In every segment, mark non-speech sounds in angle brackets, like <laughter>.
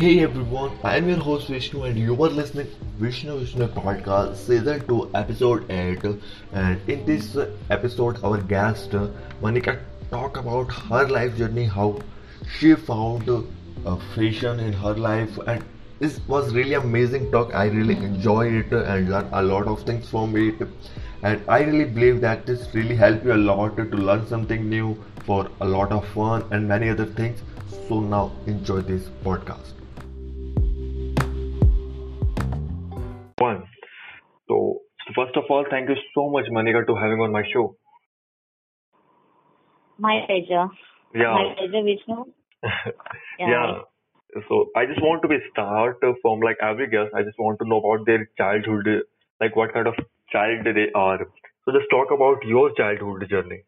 Hey everyone, I am your host Vishnu and you are listening Vishnu Vishnu podcast season 2 episode 8 and in this episode our guest Manika talk about her life journey how she found uh, fashion in her life. And this was really amazing talk. I really enjoyed it and learned a lot of things from it. And I really believe that this really helped you a lot to learn something new for a lot of fun and many other things. So now enjoy this podcast first of all, thank you so much, Manika, to having on my show. My pleasure. Yeah. My pleasure, Vishnu. <laughs> yeah. yeah. So I just want to be start from like every guest. I just want to know about their childhood, like what kind of child they are. So just talk about your childhood journey.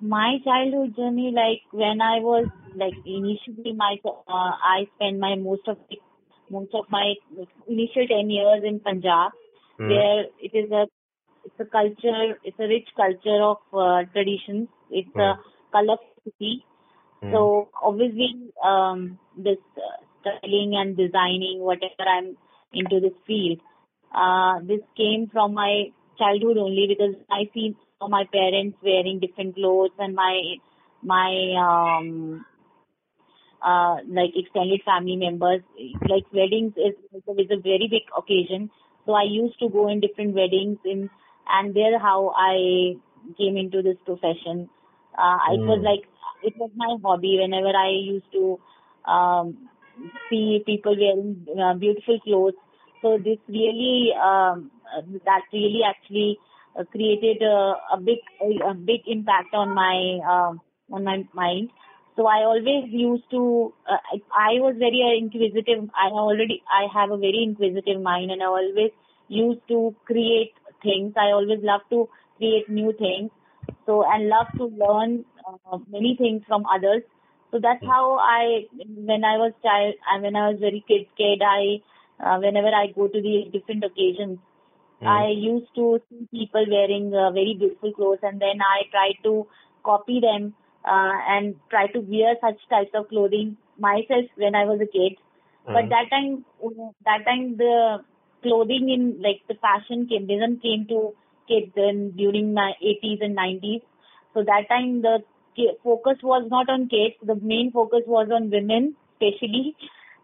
My childhood journey, like when I was like initially, my uh, I spent my most of the most of my initial 10 years in Punjab, mm. where it is a it's a culture, it's a rich culture of uh, traditions. It's mm. a hmm. colorful city. Mm. So obviously, um, this uh, styling and designing, whatever I'm into this field, uh, this came from my childhood only because I see my parents wearing different clothes and my my um uh, like extended family members. Like weddings is, is a very big occasion. So I used to go in different weddings in, and there how I came into this profession. Uh, mm. It was hmm. like, it was my hobby whenever I used to, um, see people wearing uh, beautiful clothes. So this really, um, that really actually uh, created a, a big, a, a big impact on my, uh, on my mind. So I always used to, uh, I, I was very uh, inquisitive. I already, I have a very inquisitive mind and I always used to create things. I always love to create new things. So, and love to learn uh, many things from others. So that's how I, when I was child, and when I was very kid, kid, I, uh, whenever I go to the different occasions, mm. I used to see people wearing uh, very beautiful clothes and then I try to copy them uh, and try to wear such types of clothing myself when I was a kid. Mm-hmm. But that time, that time the clothing in like the fashion came didn't came to kids in during my 80s and 90s. So that time the focus was not on kids. The main focus was on women, especially.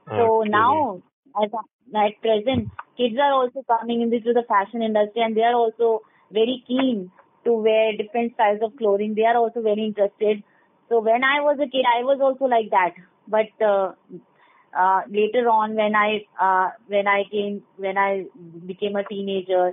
So okay. now, as at present, kids are also coming into the fashion industry and they are also very keen to wear different styles of clothing. They are also very interested. So when I was a kid, I was also like that. But uh, uh, later on, when I uh, when I came when I became a teenager,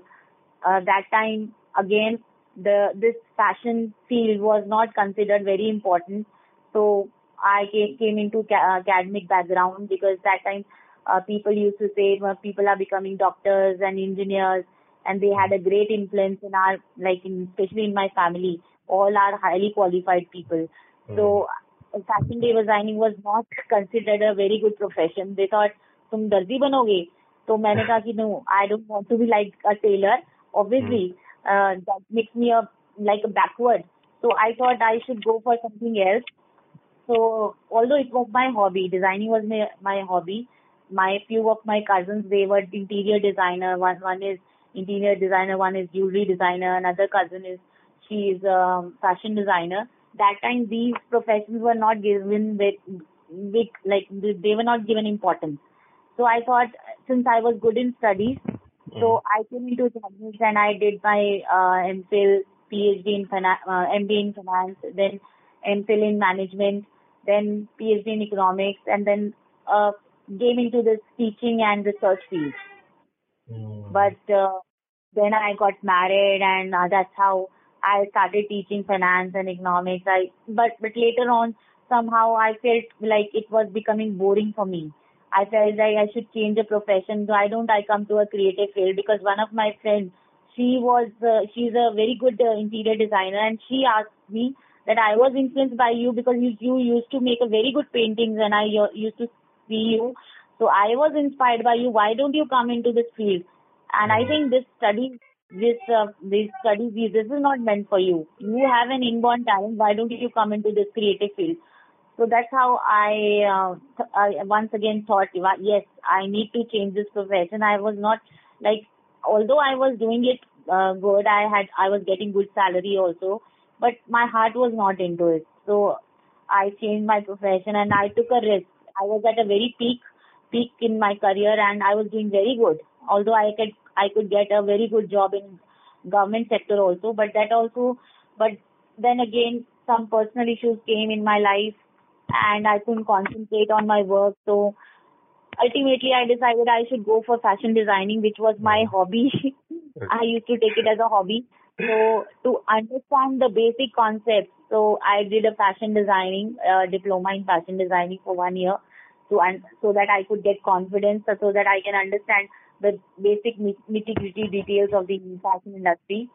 uh, that time again the this fashion field was not considered very important. So I came, came into ca- academic background because that time uh, people used to say well, people are becoming doctors and engineers and they had a great influence in our like in, especially in my family all are highly qualified people so fashion day designing was not considered a very good profession they thought तुम दर्जी बनोगे तो मैंने कहा कि no I don't want to be like a tailor obviously uh, that makes me a like a backward so I thought I should go for something else so although it was my hobby designing was my, my hobby my few of my cousins they were interior designer one one is interior designer, one is jewelry designer, another cousin is she is a fashion designer. That time these professions were not given big, big like they were not given importance. So I thought since I was good in studies, mm. so I came into economics and I did my uh, MPhil, PhD in finance, uh, in finance, then MPhil in management, then PhD in economics, and then uh, came into this teaching and research field. Mm. But uh, then I got married, and uh, that's how I started teaching finance and economics. I but but later on, somehow I felt like it was becoming boring for me. I felt like I should change a profession. Why don't I come to a creative field? Because one of my friends, she was uh, she's a very good uh, interior designer, and she asked me that I was influenced by you because you you used to make a very good paintings, and I uh, used to see you so I was inspired by you. Why don't you come into this field? And I think this study, this uh, this study, this is not meant for you. You have an inborn talent. Why don't you come into this creative field? So that's how I, uh, th- I once again thought, yes, I need to change this profession. I was not like, although I was doing it uh, good, I had, I was getting good salary also, but my heart was not into it. So I changed my profession and I took a risk. I was at a very peak, peak in my career and I was doing very good. Although I could, I could get a very good job in government sector also, but that also, but then again, some personal issues came in my life and I couldn't concentrate on my work. So ultimately I decided I should go for fashion designing, which was my hobby. <laughs> I used to take it as a hobby. So to understand the basic concepts, so I did a fashion designing uh, diploma in fashion designing for one year, so and so that I could get confidence, so that I can understand the basic nitty gritty details of the fashion industry.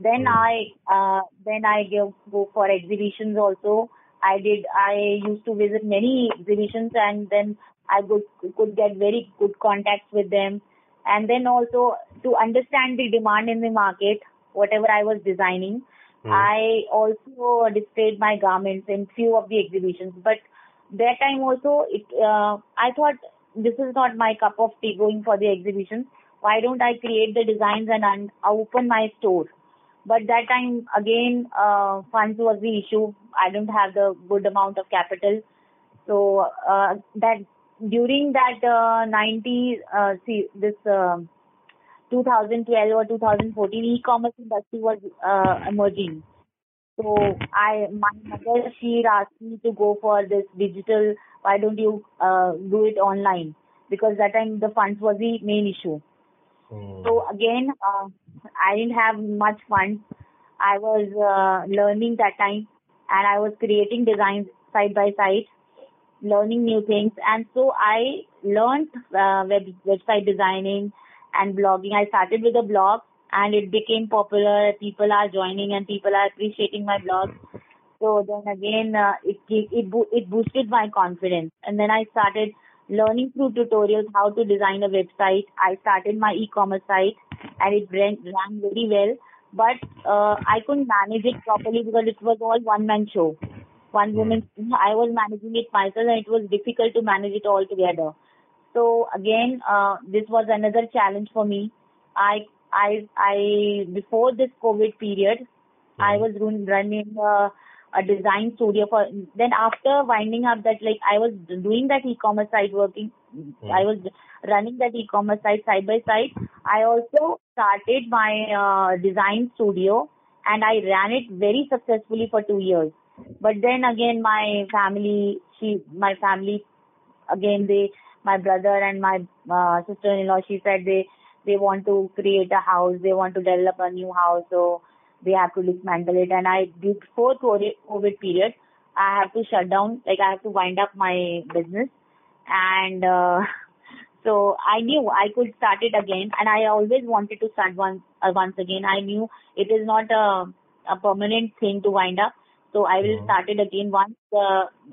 Then I uh, then I go go for exhibitions also. I did I used to visit many exhibitions and then I could could get very good contacts with them. And then also to understand the demand in the market, whatever I was designing, Hmm. I also displayed my garments in few of the exhibitions. But that time also, it uh, I thought this is not my cup of tea going for the exhibitions. Why don't I create the designs and un- open my store? But that time again, uh, funds was the issue. I don't have the good amount of capital. So uh, that during that uh, 90, uh, see this uh, 2012 or 2014, e-commerce industry was uh, emerging. So I, my mother, she asked me to go for this digital. Why don't you uh, do it online? Because that time the funds was the main issue. Hmm. So again, uh, I didn't have much funds. I was uh, learning that time, and I was creating designs side by side, learning new things, and so I learned uh, web website designing and blogging. I started with a blog, and it became popular. People are joining, and people are appreciating my blog. So then again, uh, it it bo- it boosted my confidence, and then I started learning through tutorials how to design a website. I started my e-commerce site, and it ran, ran very well. But uh, I couldn't manage it properly because it was all one-man show. One woman, I was managing it myself, and it was difficult to manage it all together. So again, uh, this was another challenge for me. I, I, I before this COVID period, I was running a, a design studio for. Then after winding up that, like I was doing that e-commerce site working. I was running that e-commerce site side by side. I also started my uh, design studio, and I ran it very successfully for two years. But then again, my family, she, my family again they my brother and my uh, sister-in-law she said they they want to create a house they want to develop a new house so they have to dismantle it. And i before covid COVID period i have to shut down like i have to wind up my business. And uh, <laughs> so i knew i could start it again. And i always wanted to start once uh, once again. I knew it is not a a permanent thing to wind up. So i will Mhm. start it again once the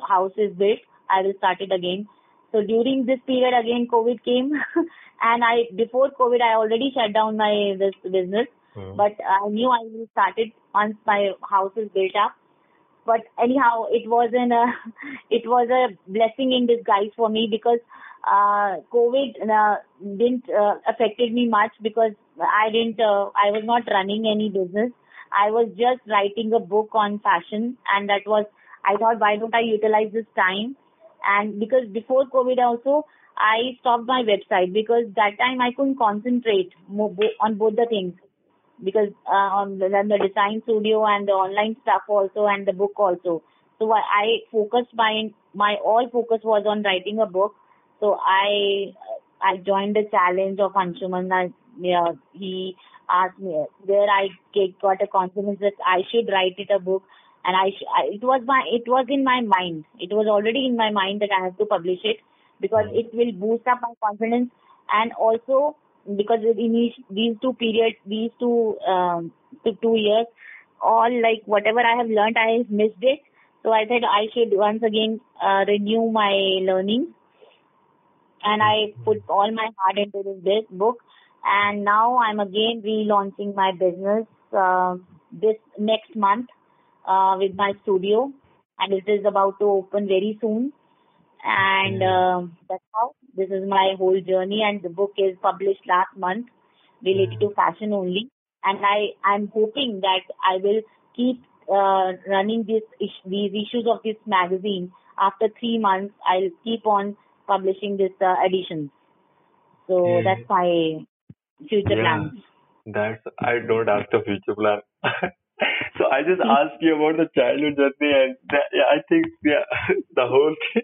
house is built. I will start it again. So during this period again COVID came. <laughs> And I before COVID I already shut down my this business Hmm. but I knew I will start it once my house is built up. But anyhow it wasn't a <laughs> it was a blessing in disguise for me because uh COVID uh, didn't uh, affected me much because I didn't uh, I was not running any business. I was just writing a book on fashion and that was I thought why don't I utilize this time and because before COVID also, I stopped my website because that time I couldn't concentrate on both the things because uh, on the, then the design studio and the online stuff also and the book also. So I, I focused my my all focus was on writing a book. So I I joined the challenge of Anshuman. I, yeah, he asked me where I get, got a confidence that I should write it a book and I, sh- I it was my it was in my mind it was already in my mind that I have to publish it because it will boost up my confidence and also because in each, these two periods these two um two, two years all like whatever I have learned I have missed it. So I said I should once again uh, renew my learning. And I put all my heart into this book. And now I'm again relaunching my business uh, this next month uh, with my studio. And it is about to open very soon. And uh, that's how this is my whole journey. And the book is published last month, related to fashion only. And I I'm hoping that I will keep uh, running this these issues of this magazine. After three months, I'll keep on publishing this uh, editions. So Okay. that's my future Yeah. plans. That's I don't ask the future plan. <laughs> so I just asked you about the childhood journey, and yeah, I think yeah, <laughs> the whole thing.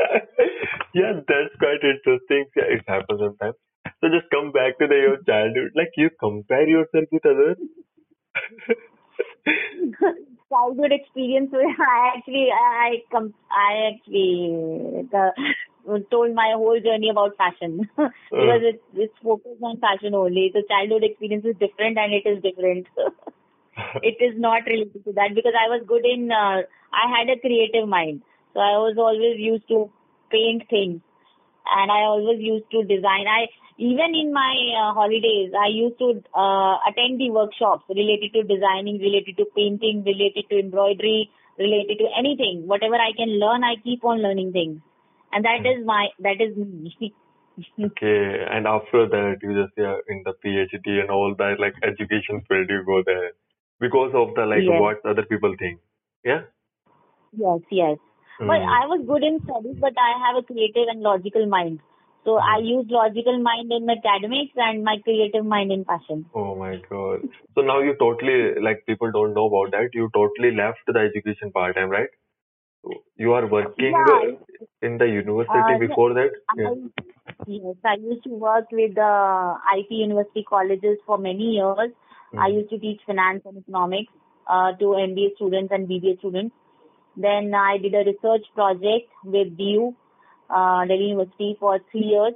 <laughs> yeah, that's quite interesting. Yeah, it happens sometimes. So just come back to the your childhood. Like you compare yourself with others. <laughs> childhood experience <laughs> I actually I com- I actually the, told my whole journey about fashion <laughs> because it's it's focused on fashion only. The childhood experience is different and it is different. it is not related to that because I was good in uh, I had a creative mind. So I was always used to paint things and I always used to design. I even in my uh, holidays, I used to uh, attend the workshops related to designing, related to painting, related to embroidery, related to anything. Whatever I can learn, I keep on learning things, and that is my that is me. <laughs> Okay, and after that, you just yeah, in the PhD and all that, like education field, you go there because of the like Yes. what other people think. Yeah. yes, yes. But Mm. I was good in studies, but I have a creative and logical mind. So I use logical mind in academics and my creative mind in fashion. Oh my God. So now you totally like people don't know about that. You totally left the education part time, right? You are working Yeah. in the university Uh, before that. I, yes, I used to work with the IT university colleges for many years. I Mhm. used to teach finance and economics uh, to MBA students and BBA students. Then I did a research project with DU, uh, Delhi University for three years.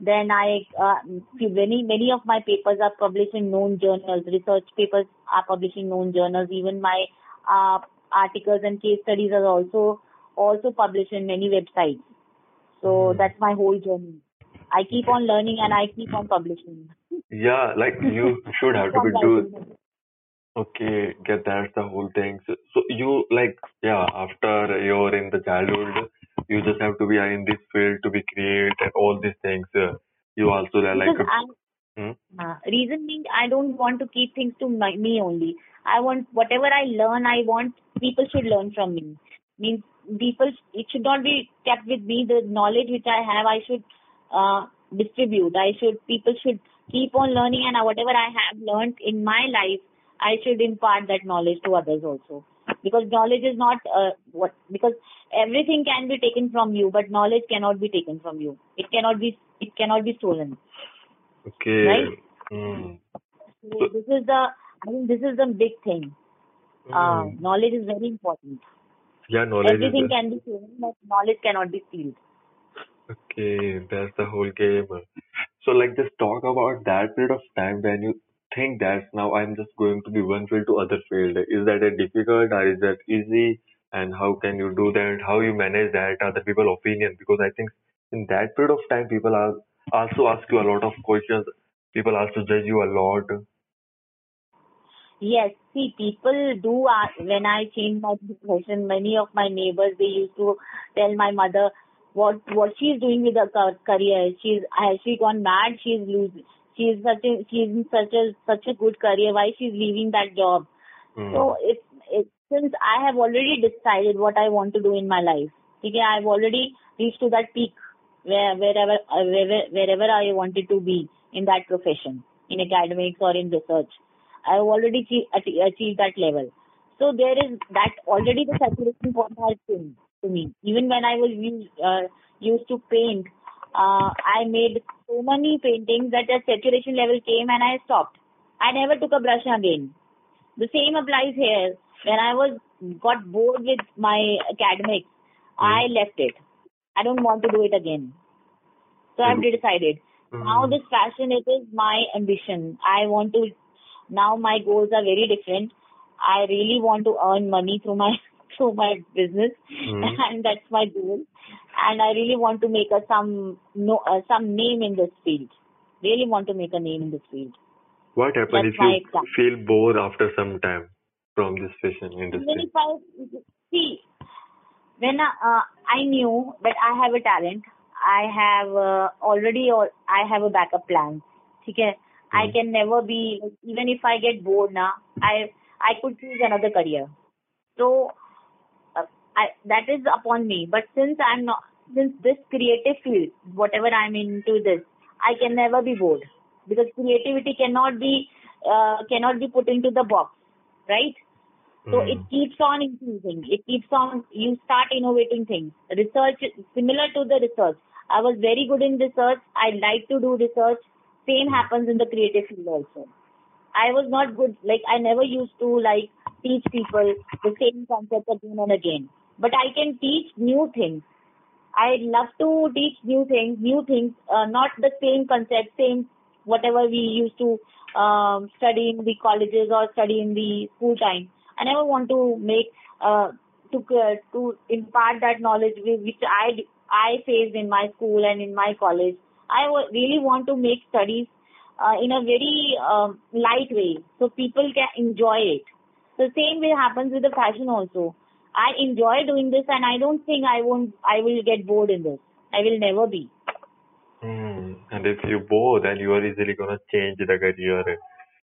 Then I, uh, many, many of my papers are published in known journals. Research papers are published in known journals. Even my, uh, articles and case studies are also, also published in many websites. So Mhm. that's my whole journey. I keep on learning and I keep on publishing. Yeah, like you should have to be do. Okay, get that's the whole thing. So, so you like yeah, after you're in the childhood, you just have to be in this field to be create and all these things. Uh, you also are like Because I, Hmm? Uh, reason being, I don't want to keep things to my, me only. I want whatever I learn, I want people should learn from me. Means people, it should not be kept with me. The knowledge which I have, I should uh, distribute. I should people should keep on learning, and whatever I have learned in my life, I should impart that knowledge to others also. Because knowledge is not uh, what because everything can be taken from you, but knowledge cannot be taken from you. It cannot be it cannot be stolen. okay. Right? Hmm. So this is the I mean this is the big thing. Uh, Hmm. knowledge is very important. Yeah, knowledge Everything can be stolen, but knowledge cannot be stealed. okay. That's the whole game. So like just talk about that period of time when you think that now I'm just going to be one field to other field. Is that a difficult or is that easy? And how can you do that? How you manage that? Other people opinion? Because I think in that period of time people are also ask you a lot of questions. People also judge you a lot. Yes, see, people do ask when I changed my profession. Many of my neighbors they used to tell my mother what what she's doing with her ca- career. She's has she gone mad? She's losing. She's such a she's in such a such a good career. Why she's leaving that job? Hmm. So it's it since I have already decided what I want to do in my life. Okay, I've already reached to that peak where wherever uh, wherever wherever I wanted to be in that profession, in academics or in research. I've already achieved, that level. So there is that already the saturation point has changed to me. Even when I was used, uh, used to paint, uh, I made so many paintings that the saturation level came and I stopped. I never took a brush again. The same applies here. When I was got bored with my academics, I left it. I don't want to do it again. So I've Mm. decided. Hmm. Now this fashion, it is my ambition. I want to, now my goals are very different. I really want to earn money through my, <laughs> through my business Hmm. <laughs> and that's my goal. And I really want to make a some, no, uh, some name in this field. Really want to make a name in this field. What happens if you feel bored after some time from this fashion Even industry? if I see, when uh, I knew that I have a talent, I have uh, already or I have a backup plan. Okay, I Hmm. can never be even if I get bored now. I I could choose another career. So uh, I, that is upon me. But since I'm not, since this creative field, whatever I'm into this, I can never be bored because creativity cannot be uh, cannot be put into the box, right? So Hmm. it keeps on increasing. It keeps on. You start innovating things. Research similar to the research. I was very good in research. I like to do research. Same happens in the creative field also. I was not good. Like I never used to like teach people the same concept again and again. But I can teach new things. I love to teach new things, new things, uh, not the same concept, same whatever we used to um, study in the colleges or study in the school time. I never want to make uh, to uh, to impart that knowledge which I I faced in my school and in my college. I really want to make studies uh, in a very um, light way so people can enjoy it. The same way happens with the fashion also. I enjoy doing this and I don't think I won't I will get bored in this. I will never be. Hmm. And if you bored, then you are easily gonna change the career.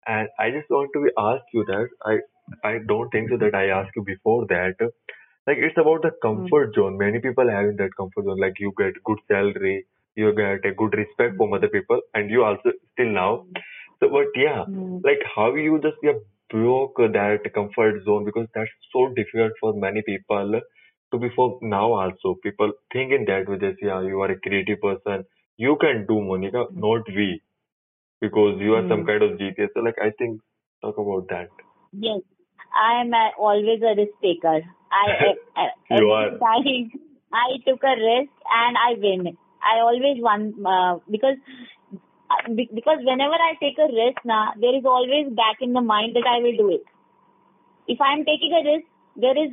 And I just want to ask you that I I don't think so that I asked you before that. Like it's about the comfort zone. Many people have in that comfort zone. Like you get good salary, you get a good respect from other people, and you also still now. So, but yeah, Hmm. like how you just yeah, broke that comfort zone because that's so difficult for many people to be for now also. People think in that way that yeah, you are a creative person, you can do Manika, not we, because you are some Hmm. kind of genius. So like I think talk about that. Yes, I am uh, always a risk taker. I, I, I <laughs> You are. time I took a risk and I win. I always won uh, because be- because whenever I take a risk now, there is always back in the mind that I will do it. If I am taking a risk, there is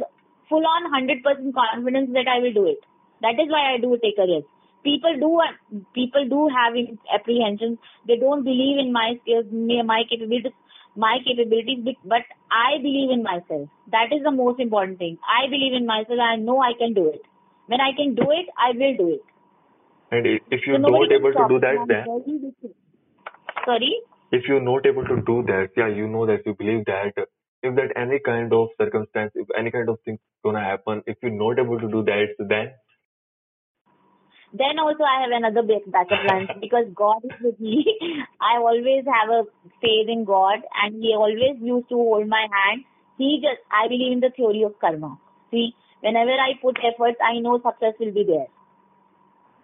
full on hundred percent confidence that I will do it. That is why I do take a risk. People do uh, people do have apprehensions. They don't believe in my skills, my capabilities, my capabilities. But I believe in myself. That is the most important thing. I believe in myself. I know I can do it. When I can do it, I will do it. And if you're nobody not able to do that, then. Sorry. if you're not able to do that, yeah, you know that you believe that if that any kind of circumstance, if any kind of thing gonna happen, if you're not able to do that, then Then also I have another back- backup plan because God is with me. <laughs> I always have a faith in God and He always used to hold my hand. He just, I believe in the theory of karma. See, whenever I put efforts, I know success will be there.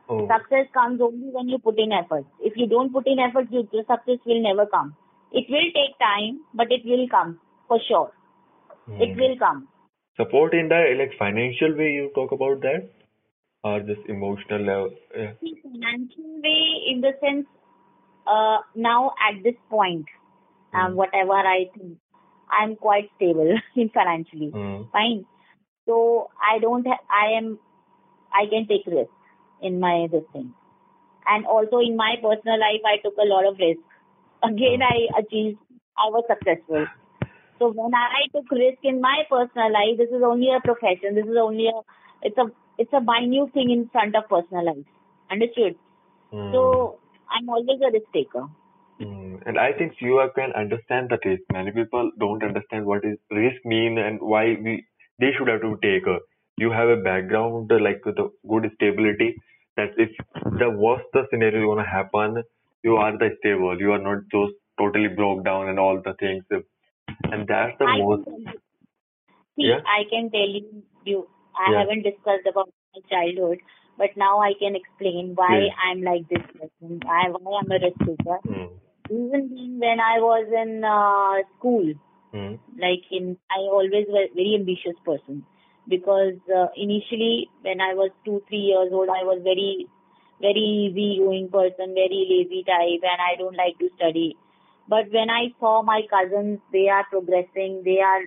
Oh, Success comes only when you put in effort. If you don't put in effort, you, the success will never come. It will take time, but it will come for sure. It hmm. will come. support in the like financial way you talk about that or just emotional level? Yeah. Financial way in the sense, uh, now at this point, um, whatever I think, I'm quite stable <laughs> in financially. Hmm. Fine. So I don't, ha- I am, I can take risks in my this thing. And also in my personal life, I took a lot of risk. Again, I achieved, I was successful. So when I took risk in my personal life, this is only a profession. This is only a, it's a, it's a minute thing in front of personal life. Understood? Hmm. So I'm always a risk taker. Hmm. And I think few can understand the risk. Many people don't understand what is risk mean and why we they should have to take. A, you have a background like the good stability. That if the worst the scenario is gonna happen, you are the stable. You are not just totally broke down and all the things. And that's the I most. can tell you. See, Yeah. I can tell you, you I Yeah. haven't discussed about my childhood, but now I can explain why Please. I'm like this person. Why, why I'm a risk taker. Hmm. Even being when I was in uh, school, Hmm. like in, I always was very ambitious person because uh, initially when I was two, three years old, I was very, very easy going person, very lazy type, and I don't like to study. But when I saw my cousins, they are progressing, they are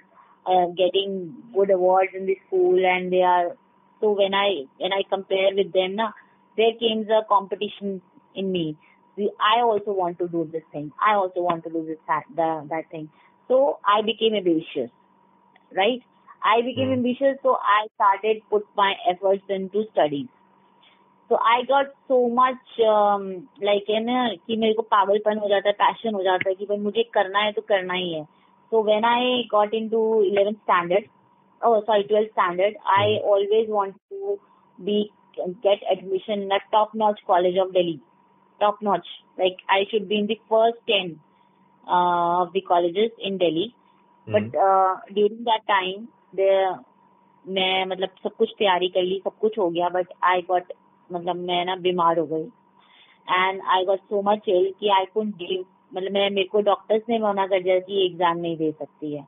uh, getting good awards in the school, and they are. So when I when I compare with them, na, there came the competition in me. I also want to do this thing. I also want to do this that, the, that thing. So I became ambitious, right? I became Hmm. ambitious, so I started put my efforts into studies. So I got so much um, like है ना कि मेरे को पागलपन हो जाता है passion हो जाता है कि भाई मुझे करना है तो करना ही है so when I got into 11th standard oh sorry 12th standard I always want to be get admission in a top notch college of Delhi top notch like I should be in the first 10 uh, of the colleges in Delhi but during that time मैं मतलब सब कुछ तैयारी कर ली, सब कुछ हो गया बट आई गॉट मतलब मैं ना बीमार हो गई। And I got so much ill कि आई कुड गिव मतलब मैं, मेरे को डॉक्टर्स ने मना कर दिया कि एग्ज़ाम नहीं दे सकती है।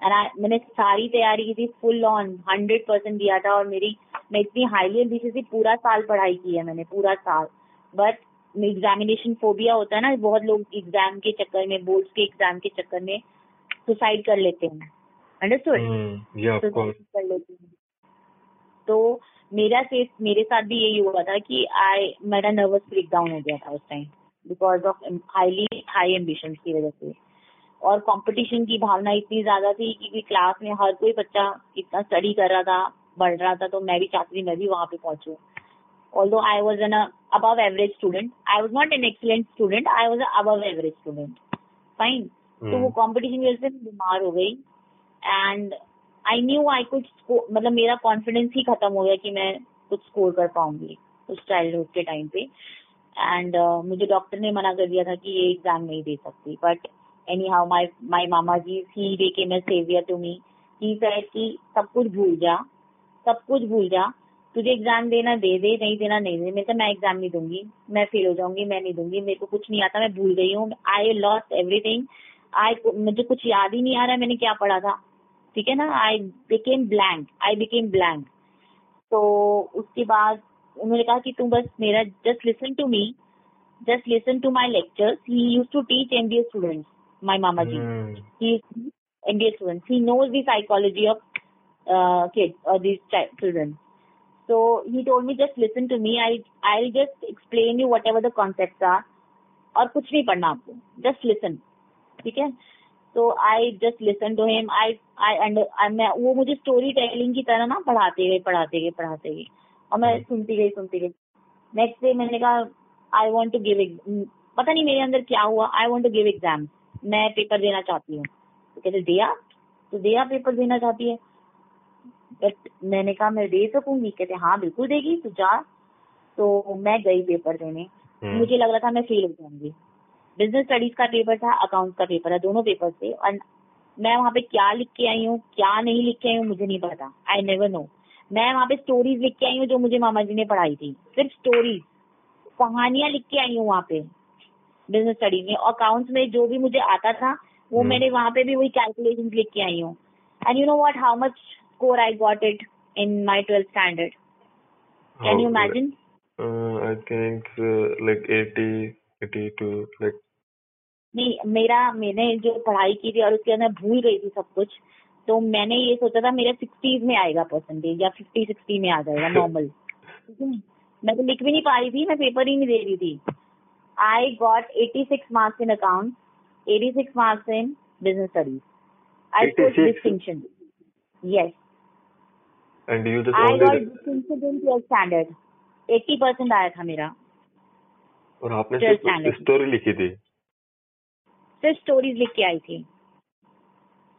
एंड मैंने सारी तैयारी की थी फुल ऑन हंड्रेड परसेंट दिया था और मेरी, मैं इतनी हाईली एम्बिशियस थी, पूरा साल पढ़ाई की है मैंने, पूरा साल। बट एग्जामिनेशन फोबिया होता है ना, बहुत लोग एग्ज़ाम के चक्कर में बोर्ड्स के एग्ज़ाम के चक्कर में सुसाइड कर लेते हैं। Understood Hmm. कर लेती हूँ तो मेरा से मेरे साथ भी यही हुआ था कि आई मेरा नर्वस ब्रेकडाउन हो गया था उस time because of highly high ambition की वजह से और कंपटीशन की भावना इतनी ज़्यादा थी क्योंकि क्लास में हर कोई बच्चा इतना स्टडी कर रहा था बढ़ रहा था तो मैं भी चाहती थी मैं भी वहाँ पे पहुंचू I was an uh, above average student, I was not an excellent student, I was an above average student. Fine. तो Hmm. वो कॉम्पिटिशन की वजह से बीमार हो गई एंड आई न्यू आई कुछ मतलब मेरा कॉन्फिडेंस ही खत्म हो गया कि मैं कुछ स्कोर कर पाऊँगी उस चाइल्डहुड के टाइम पे। एंड uh, मुझे डॉक्टर ने मना कर दिया था कि ये एग्ज़ाम नहीं दे सकती। But anyhow my my mama ji he became a savior to me. He said कि सब कुछ भूल जा सब कुछ भूल जा। तुझे एग्ज़ाम देना दे दे नहीं देना नहीं दे। मैं तो मैं एग्ज़ाम नहीं दूँगी मैं फेल हो जाऊँगी मैं नहीं दूँगी। मेरे को कुछ नहीं आता मैं भूल गई हूँ। आई लॉस्ट एवरीथिंग आई मुझे कुछ याद ही नहीं आ रहा मैंने क्या पढ़ा था। ठीक है ना? I became blank I became blank तो उसके बाद उन्होंने कहा कि तुम बस मेरा just listen to me just listen to my lecture he used to teach M B A student my mama ji he M B A student he knows the psychology of this children so he told me just listen to me I I just explain you whatever the concept और कुछ नहीं पढ़ना आपको. Just listen ठीक है? तो I just listen to him I I मैं वो मुझे स्टोरी टेलिंग की तरह ना पढ़ाते गए पढ़ाते गए पढ़ाते गए। और मैं सुनती गई सुनती गई। नेक्स्ट डे मैंने कहा आई वांट टू गिव पता नहीं मेरे अंदर क्या हुआ। I want to give exam मैं पेपर देना चाहती हूँ। तो कहते दिया? तो दिया पेपर देना चाहती है? बट मैंने कहा मैं दे सकूँगी? कहते हाँ बिल्कुल देगी तो जा। तो मैं गई पेपर देने। Hmm. मुझे लग रहा था मैं फेल हो जाऊँगी। बिज़नेस स्टडीज़ का पेपर था अकाउंट्स का पेपर है दोनों पेपर थे। और मैं वहाँ पे क्या लिख के आई हूँ क्या नहीं लिख के आई हूँ मुझे नहीं पता। आई नेवर नो मैं वहाँ पे स्टोरीज लिख के आई हूँ जो मुझे मामा जी ने पढ़ाई थी। सिर्फ़ स्टोरीज कहानियाँ लिख के आई हूँ वहाँ पे बिज़नेस स्टडीज़ में। अकाउंट्स में जो भी मुझे आता था वो हम्म। मैंने वहाँ पे भी वही कैलकुलेशन लिख के आई हूँ। And you know what how much score I got it in my twelfth standard can you imagine I think uh, like 80, 82, like नहीं मेरा मैंने जो पढ़ाई की थी और उसके अंदर भूल गई थी सब कुछ तो मैंने ये सोचा था मेरा सिक्सटीज में आएगा परसेंटेज या फिफ्टी सिक्सटी में आ जाएगा नॉर्मल मैं तो लिख भी नहीं पा रही थी मैं पेपर ही नहीं दे रही थी। I got eighty six marks in account eighty six marks in business studies I score distinction yes and you just I only got distinction in twelfth standard eighty percent आया था मेरा। और आपने सिर्फ़ स्टोरी लिखी थी? सिर्फ़ स्टोरीज लिख के आई थी।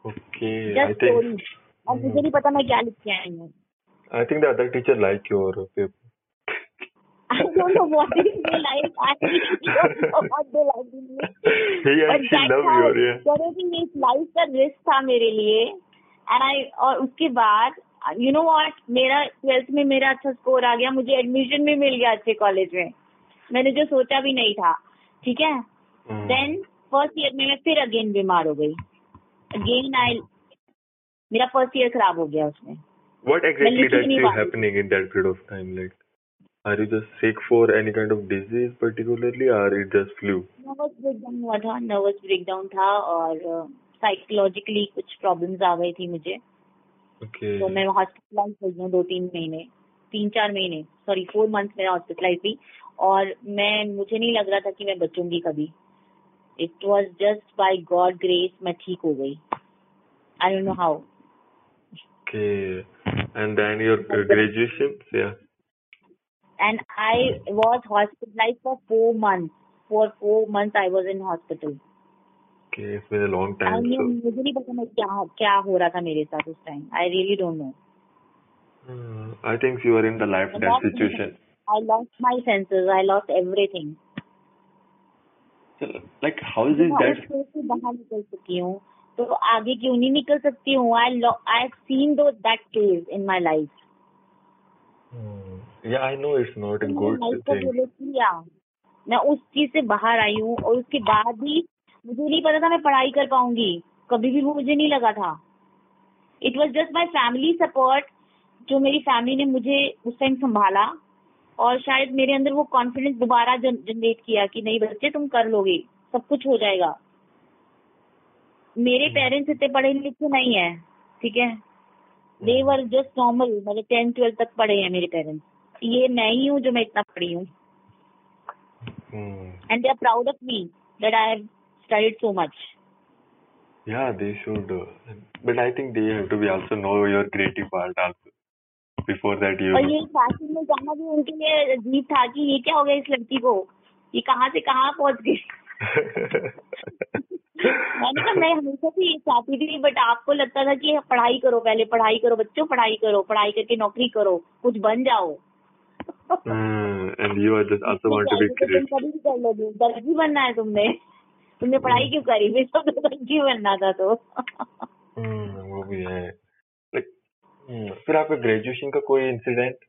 Okay I just think stories और मुझे नहीं पता मैं क्या लिख के आई हूँ। I think the other teacher like your paper I don't know what is they like. I <laughs> don't know what they like in me. he and she love your yeah. getting इस लाइफ का risk था मेरे लिए। And I और उसके बाद you know what मेरा twelfth में मेरा अच्छा स्कोर आ गया। मुझे एडमिशन भी मिल गया अच्छे कॉलेज में। मैंने जो सोचा भी नहीं था। ठीक है? Hmm. देन फ़र्स्ट ईयर में मैं फिर अगेन बीमार हो गई अगेन आई मेरा फ़र्स्ट ईयर खराब हो गया उसमें What exactly that रही। happening in that period of time? Like, are you just sick for any kind of disease particularly, or it just flu? Nervous breakdown हुआ था नर्वस ब्रेकडाउन था और साइकोलॉजिकली कुछ प्रॉब्लम्स आ गई थी मुझे Okay. तो मैं हॉस्पिटलाइज हो गई हूँ दो तीन महीने तीन चार महीने सॉरी फोर मंथ मेरा हॉस्पिटलाइज थी और मैं मुझे नहीं लग रहा था कि मैं बचूँगी कभी it was just by God grace मैं ठीक हो गई I don't know how Okay. And then your uh, graduation? Yeah. And I was hospitalized for four months. For four months I was in hospital. Okay, it's been a long I time. knew So, मुझे नहीं पता मैं क्या क्या हो रहा था मेरे साथ उस time I really don't know uh, I think you are in the life But death that- situation. I lost my senses. I lost everything. So, like, how is it मैं that? उस फ़ेज़ से बाहर निकल चुकी हूँ तो आगे क्यों नहीं निकल सकती हूँ I I have seen through that phase in my life. Yeah, I know it's not a मैंने good लाइफ को thing. रिलेट किया मैं उस चीज़ से बाहर आई हूँ और उसके बाद भी मुझे नहीं पता था मैं पढ़ाई कर पाऊँगी कभी भी मुझे नहीं लगा था it was just my family support जो मेरी फैमिली ने मुझे उस टाइम संभाला और शायद मेरे अंदर वो कॉन्फिडेंस दोबारा जनरेट किया कि नहीं बच्चे तुम कर लोगे सब कुछ हो जाएगा। मेरे पेरेंट्स इतने पढ़े लिखे नहीं है ठीक है? दे वर जस्ट नॉर्मल मतलब टेंथ ट्वेल्थ तक पढ़े हैं मेरे पेरेंट्स ये मैं ही हूँ जो मैं इतना पढ़ी हूँ। And they are proud of me that I have studied so much या they should but I think they have to be also no your creative part also Before that, you. और ये फ़ैशन में जाना भी उनके लिए अजीब था कि ये क्या हो गया इस लड़की को ये कहाँ से कहाँ पहुँच गई <laughs> मैंने कहा मैं हमेशा से ये चाहती थी बट आपको लगता था कि पढ़ाई करो पहले पढ़ाई करो बच्चों पढ़ाई करो पढ़ाई करके नौकरी करो कुछ बन जाओ Hmm, and you are just also want to be तो तुम creative. कभी भी कर लोगे दर्जी बनना है तुमने तुमने पढ़ाई क्यों करी फिर तो दर्जी बनना था तो Hmm, वो भी है. हम्म, फिर आपके ग्रेजुएशन का कोई इंसिडेंट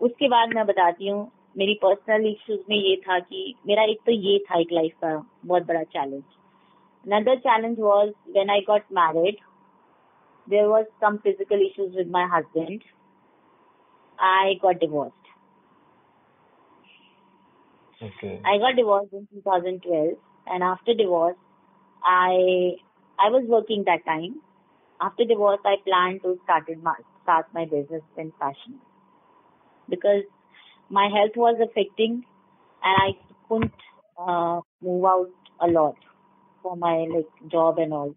उसके बाद मैं बताती हूँ मेरी पर्सनल इश्यूज़ में ये था कि मेरा एक तो ये था एक लाइफ का बहुत बड़ा challenge another challenge was when I got married there was some physical issues with my husband I got divorced I got divorce in two thousand twelve and after divorce I I was working that after divorce I planned to start my start my business in fashion because my health was affecting and I couldn't uh, move out a lot for my like job and all.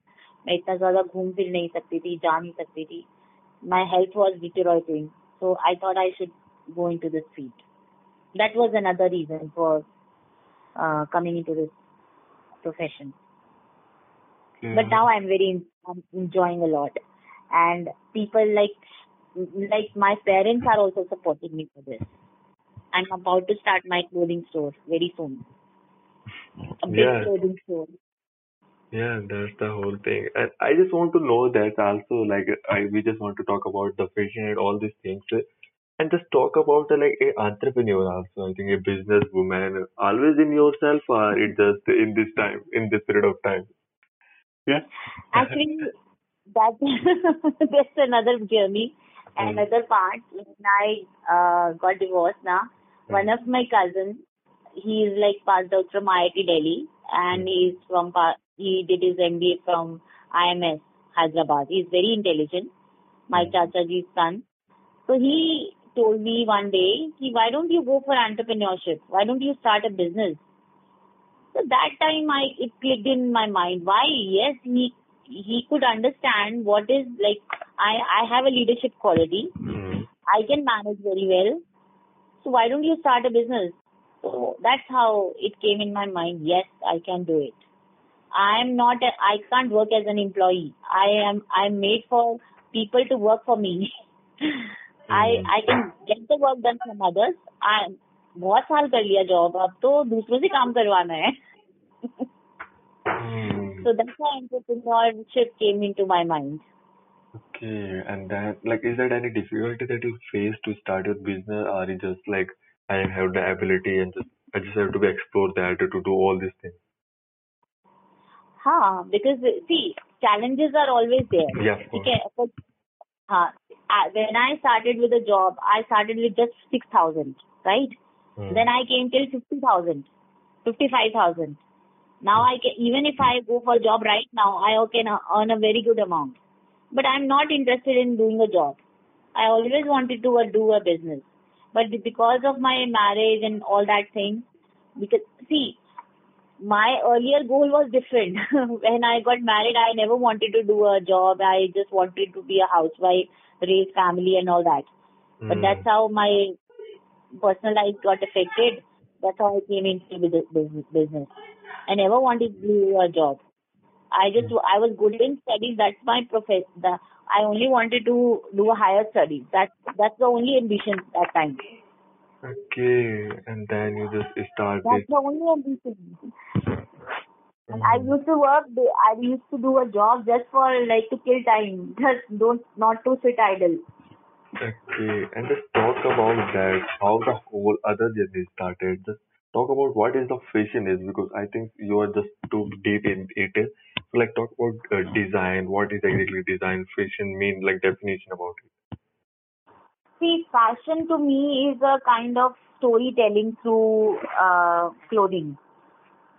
मैं इतना ज्यादा घूम फिर नहीं सकती थी जा नहीं सकती थी my health was deteriorating so I thought I should go into this field. That was another reason for uh, coming into this profession. okay. But now I'm very I'm enjoying a lot, and people like like my parents are also supporting me for this. I'm about to start my clothing store very soon. A big Yeah. clothing store. Yeah, that's the whole thing. And I just want to know that also, like, I, we just want to talk about the fashion and all these things. And just talk about uh, like a entrepreneur also. I think a business woman always in yourself or it just in this time, in this period of time. Yeah. Actually, that <laughs> that's another journey. Hmm. Another part. When I uh, got divorced now, one of my cousins, he is like passed out from IIT Delhi, and Hmm. he's from he did his MBA from IMS Hyderabad. He's very intelligent. My Hmm. chachaji's son. So he told me one day, why don't you go for entrepreneurship? Why don't you start a business? So that time I it clicked in my mind. Why? Yes, he he could understand what is like I I have a leadership quality. Mm. I can manage very well. So why don't you start a business? So that's how it came in my mind. Yes, I can do it. I am not. A, I can't work as an employee. I am. I'm made for people to work for me. <laughs> I I can get the work done from others. I बहुत साल कर लिया job अब तो दूसरों से काम करवाना है Mm. so that's why entrepreneurship came into my mind Okay, and that like, is there any difficulty that you face to start your business, or you just like I have the ability and just I just have to be explore that to do all these things? हाँ because see challenges are always there Yeah, of ठीक course. है but हाँ I- when I started with a job I started with just six thousand right Mm. then I came till fifty thousand fifty five thousand now I can even if I go for a job right now I can earn a very good amount but I'm not interested in doing a job I always wanted to uh, do a business but because of my marriage and all that thing because see my earlier goal was different. <laughs> when I got married, I never wanted to do a job. I just wanted to be a housewife, raise family, and all that. But Hmm. that's how my personal life got affected. That's how I came into the business. I never wanted to do a job. I just mm. I was good in studies. That's my profession. The, I only wanted to do a higher studies. That's that's the only ambition that time. Okay, and then you just started. That's the only ambition. And I mm. used to work. I used to do a job just for like to kill time. <laughs> Just don't not to sit idle. Okay, and just talk about that, how the whole other journey started. Just talk about what is the fashion is because I think you are just too deep in it. So like talk about uh, design. What is exactly design? Fashion mean like definition about it. See, fashion to me is a kind of storytelling through uh, clothing.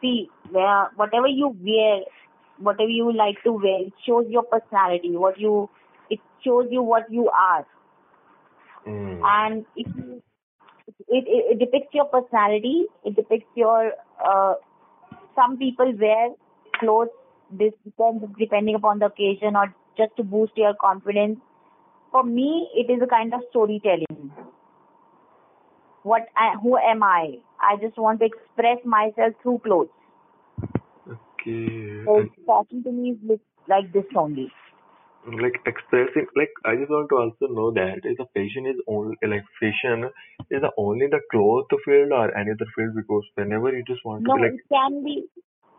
See, where whatever you wear, whatever you like to wear, it shows your personality. What you, it shows you what you are, Mm. and it it, it, it depicts your personality. It depicts your. Uh, some people wear clothes. This depends depending upon the occasion or just to boost your confidence. For me, it is a kind of storytelling. What I, who am I? I just want to express myself through clothes. Okay. So fashion to me is like this only. Like expressing like I just want to also know that is the fashion is only like fashion is the only the cloth field or any other field because whenever you just want to No, be like it can be.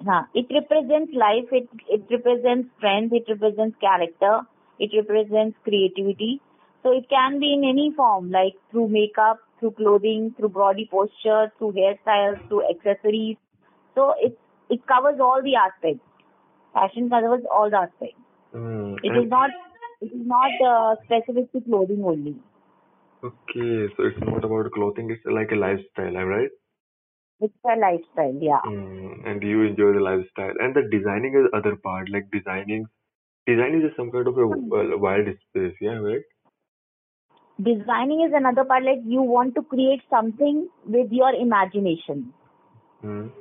Huh, it represents life. It it represents strength. It represents character. It represents creativity. So it can be in any form, like through makeup, through clothing, through body posture, through hairstyles, through accessories. So it it covers all the aspects. Fashion covers all the aspects. Mm, It is not it is not uh, specific to clothing only. Okay, so it's not about clothing, it's like a lifestyle, am I right? It's a lifestyle, yeah. Mm, and you enjoy the lifestyle. And the designing is other part, like designing. Design is some kind of a uh, wild space, yeah, right? Designing is another part. Like you want to create something with your imagination. Mm.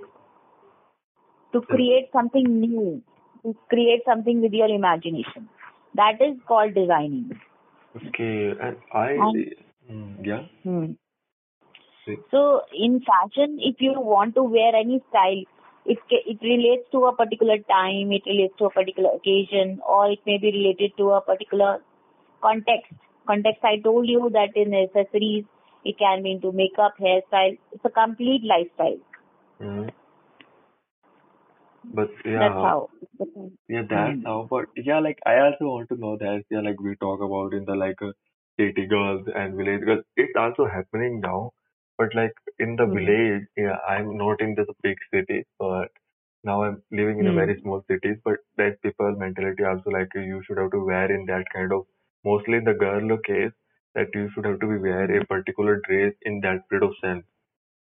to create something new, to create something with your imagination. That is called designing. Okay, and I, And- mm, yeah. Hmm. So in fashion, if you want to wear any style, it it relates to a particular time, it relates to a particular occasion, or it may be related to a particular context. Context. I told you that in accessories, it can be into makeup, hairstyle. It's a complete lifestyle. Mm. But yeah, That's how. Yeah, that's Mm. how. But yeah, like I also want to know that. Yeah, like we talk about in the like uh, city girls and village girls. It's also happening now. But like in the Mm. village, yeah, I'm not in the big city, but now I'm living in a Mm. very small city. But that people mentality also like you should have to wear in that kind of mostly in the girl case that you should have to be wear a particular dress in that period of sense.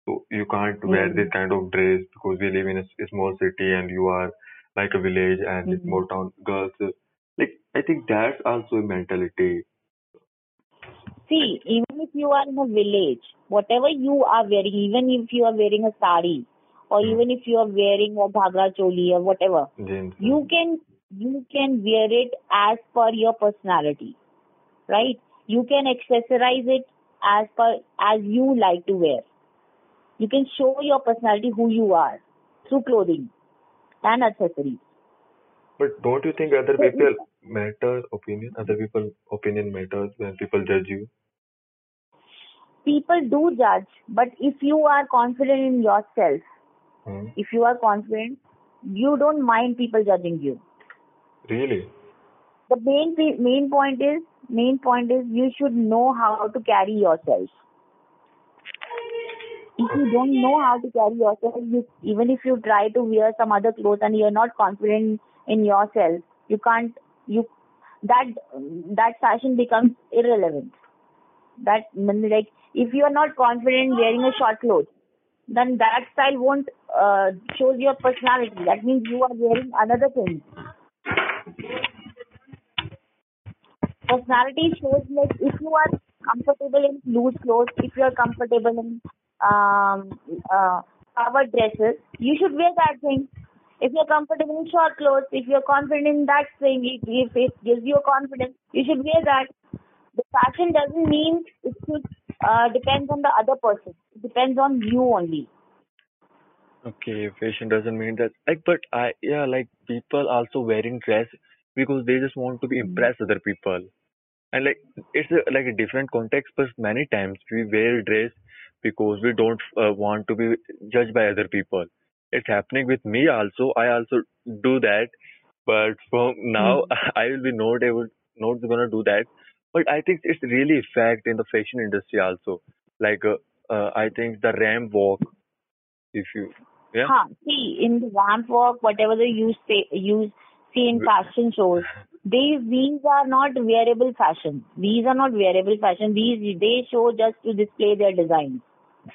So you can't wear Mm. this kind of dress because we live in a small city and you are like a village and Mhm. small town girls. Like I think that's also a mentality. See, even if you are in a village, whatever you are wearing, even if you are wearing a sari, or Hmm. even if you are wearing a ghagra choli or whatever, James. you can you can wear it as per your personality, right? You can accessorize it as per as you like to wear. You can show your personality who you are through clothing and accessories. But don't you think other people matter opinion? Other people opinion matters when people judge you. People do judge, but if you are confident in yourself, Hmm. if you are confident, you don't mind people judging you. Really? The main main point is main point is you should know how to carry yourself. If you don't know how to carry yourself, you, even if you try to wear some other clothes and you're not confident in yourself, you can't you that that fashion becomes irrelevant. That like if you are not confident wearing a short clothes, then that style won't uh, shows your personality. That means you are wearing another thing. Personality shows like if you are comfortable in loose clothes, if you are comfortable in um, uh, covered dresses, you should wear that thing. If you're comfortable in short clothes, if you're confident in that thing, if it gives you confidence, you should wear that. The fashion doesn't mean it should uh, depends on the other person. It depends on you only. Okay, fashion doesn't mean that. Like, but I yeah, like people also wearing dress because they just want to be impress other people. And like it's a, like a different context, but many times we wear dress because we don't uh, want to be judged by other people. It's happening with me also. I also do that, but from now Mm. <laughs> I will be not able, not gonna do that. But I think it's really effect in the fashion industry also. Like uh, uh, I think the ramp walk, if you yeah. Huh. See, in the ramp walk, whatever they use, say, use see in fashion shows, these these are not wearable fashion. These are not wearable fashion. These they show just to display their designs,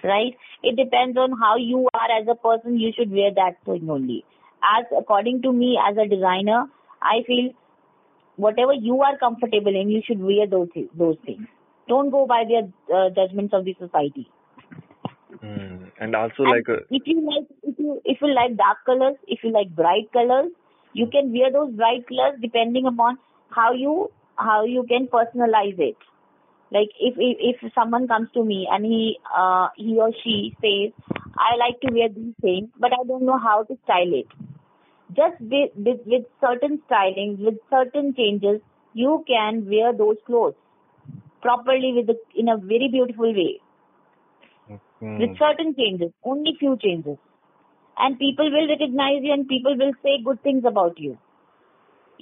right? It depends on how you are as a person. You should wear that thing only. As according to me, as a designer, I feel whatever you are comfortable in, you should wear those those things. Don't go by their uh, judgments of the society. Mm. And also And like uh, if you like if you if you like dark colors, if you like bright colors, you can wear those bright colors depending upon how you how you can personalize it. Like if if, if someone comes to me and he uh, he or she says, I like to wear these things, but I don't know how to style it. Just with, with, with certain styling, with certain changes, you can wear those clothes properly with the, in a very beautiful way mm, with certain changes, only few changes. And people will recognize you and people will say good things about you.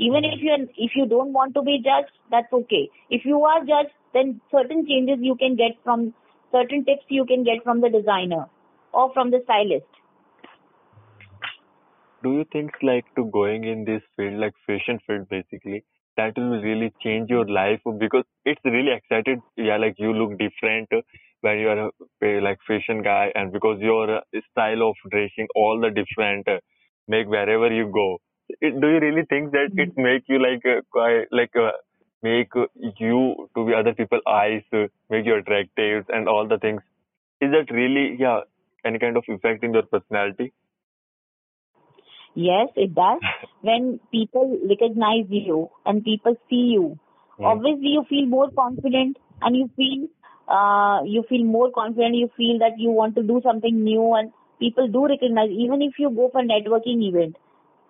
Even if you if you don't want to be judged, that's okay. If you are judged, then certain changes you can get from certain tips you can get from the designer or from the stylist. do you think like to going in this field like fashion field basically that will really change your life because it's really excited yeah like you look different when you are a like fashion guy and because your style of dressing all the different make wherever you go do you really think that it make you like uh, quite like uh, make you to be other people eyes uh, make you attractive and all the things is that really yeah any kind of effect in your personality Yes, it does. <laughs> when people recognize you and people see you, Hmm. obviously you feel more confident and you feel uh, you feel more confident. You feel that you want to do something new and people do recognize. Even if you go for networking event,